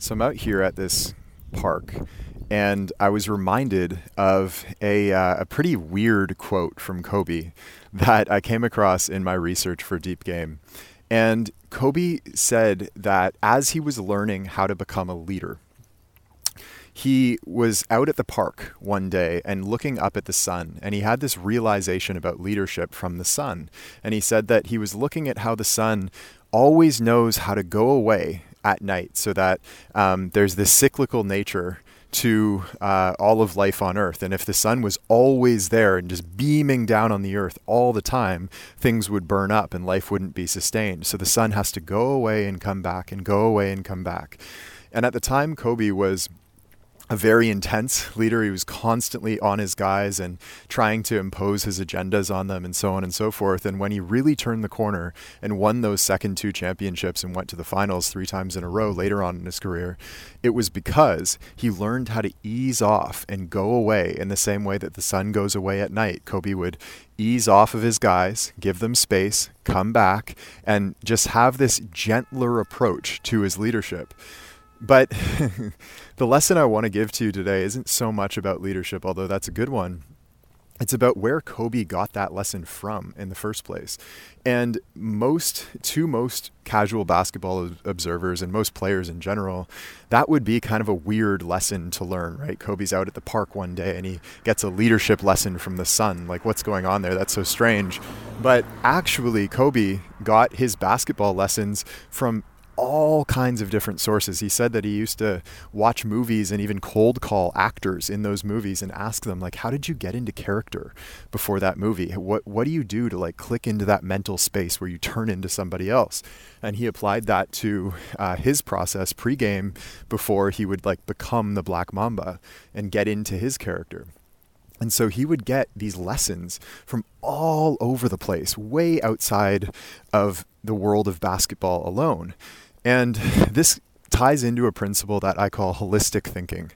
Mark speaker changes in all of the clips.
Speaker 1: So I'm out here at this park, and I was reminded of a, uh, a pretty weird quote from Kobe that I came across in my research for Deep Game. And Kobe said that as he was learning how to become a leader, he was out at the park one day and looking up at the sun, and he had this realization about leadership from the sun. And he said that he was looking at how the sun always knows how to go away at night so that um, there's this cyclical nature to uh, all of life on earth. And if the sun was always there and just beaming down on the earth all the time, things would burn up and life wouldn't be sustained. So the sun has to go away and come back and go away and come back. And at the time, Kobe was a very intense leader. He was constantly on his guys and trying to impose his agendas on them and so on and so forth. And when he really turned the corner and won those second two championships and went to the finals three times in a row later on in his career, it was because he learned how to ease off and go away in the same way that the sun goes away at night. Kobe would ease off of his guys, give them space, come back, and just have this gentler approach to his leadership. But the lesson I want to give to you today isn't so much about leadership, although that's a good one. It's about where Kobe got that lesson from in the first place. And most, to most casual basketball observers and most players in general, that would be kind of a weird lesson to learn, right? Kobe's out at the park one day and he gets a leadership lesson from the sun. Like, what's going on there? That's so strange. But actually, Kobe got his basketball lessons from all kinds of different sources. He said that he used to watch movies and even cold call actors in those movies and ask them like, "How did you get into character before that movie? What what do you do to like click into that mental space where you turn into somebody else?" And he applied that to uh, his process pregame before he would like become the Black Mamba and get into his character. And so he would get these lessons from all over the place, way outside of the world of basketball alone. And this ties into a principle that I call holistic thinking.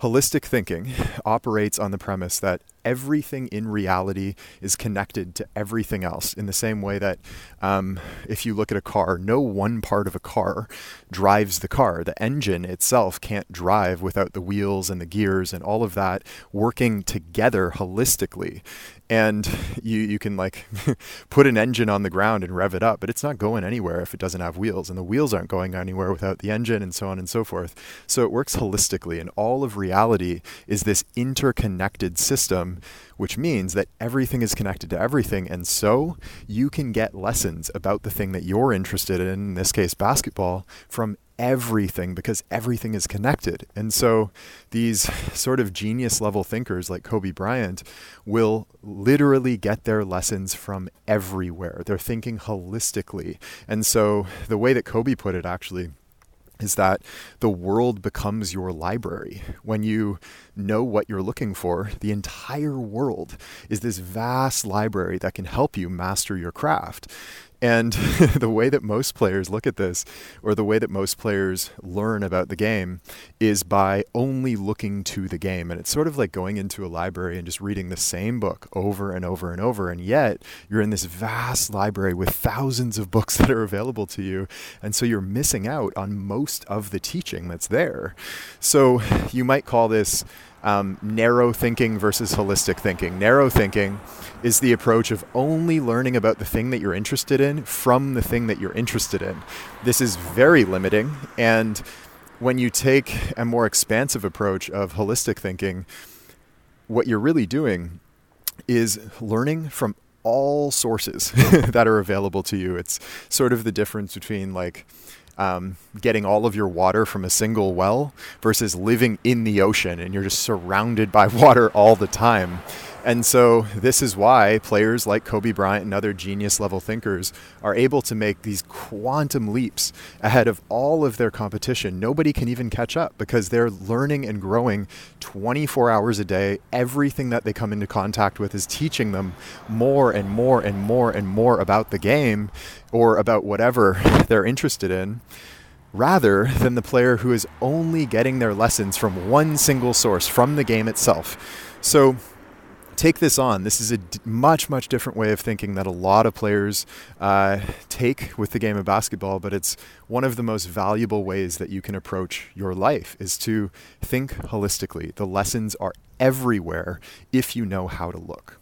Speaker 1: Holistic thinking operates on the premise that everything in reality is connected to everything else in the same way that um, if you look at a car, no one part of a car drives the car. The engine itself can't drive without the wheels and the gears and all of that working together holistically. And you, you can like put an engine on the ground and rev it up, but it's not going anywhere if it doesn't have wheels. And the wheels aren't going anywhere without the engine and so on and so forth. So it works holistically. And all of reality is this interconnected system which means that everything is connected to everything. And so you can get lessons about the thing that you're interested in, in this case, basketball, from everything because everything is connected. And so these sort of genius level thinkers like Kobe Bryant will literally get their lessons from everywhere. They're thinking holistically. And so the way that Kobe put it actually is that the world becomes your library. When you know what you're looking for, the entire world is this vast library that can help you master your craft. And the way that most players look at this, or the way that most players learn about the game, is by only looking to the game. And it's sort of like going into a library and just reading the same book over and over and over. And yet, you're in this vast library with thousands of books that are available to you. And so you're missing out on most of the teaching that's there. So you might call this um, narrow thinking versus holistic thinking. Narrow thinking is the approach of only learning about the thing that you're interested in from the thing that you're interested in. This is very limiting. And when you take a more expansive approach of holistic thinking, what you're really doing is learning from all sources that are available to you. It's sort of the difference between like um, getting all of your water from a single well versus living in the ocean and you're just surrounded by water all the time. And so, this is why players like Kobe Bryant and other genius level thinkers are able to make these quantum leaps ahead of all of their competition. Nobody can even catch up because they're learning and growing 24 hours a day. Everything that they come into contact with is teaching them more and more and more and more about the game or about whatever they're interested in rather than the player who is only getting their lessons from one single source, from the game itself. So, take this on. This is a d- much, much different way of thinking that a lot of players uh, take with the game of basketball, but it's one of the most valuable ways that you can approach your life is to think holistically. The lessons are everywhere if you know how to look.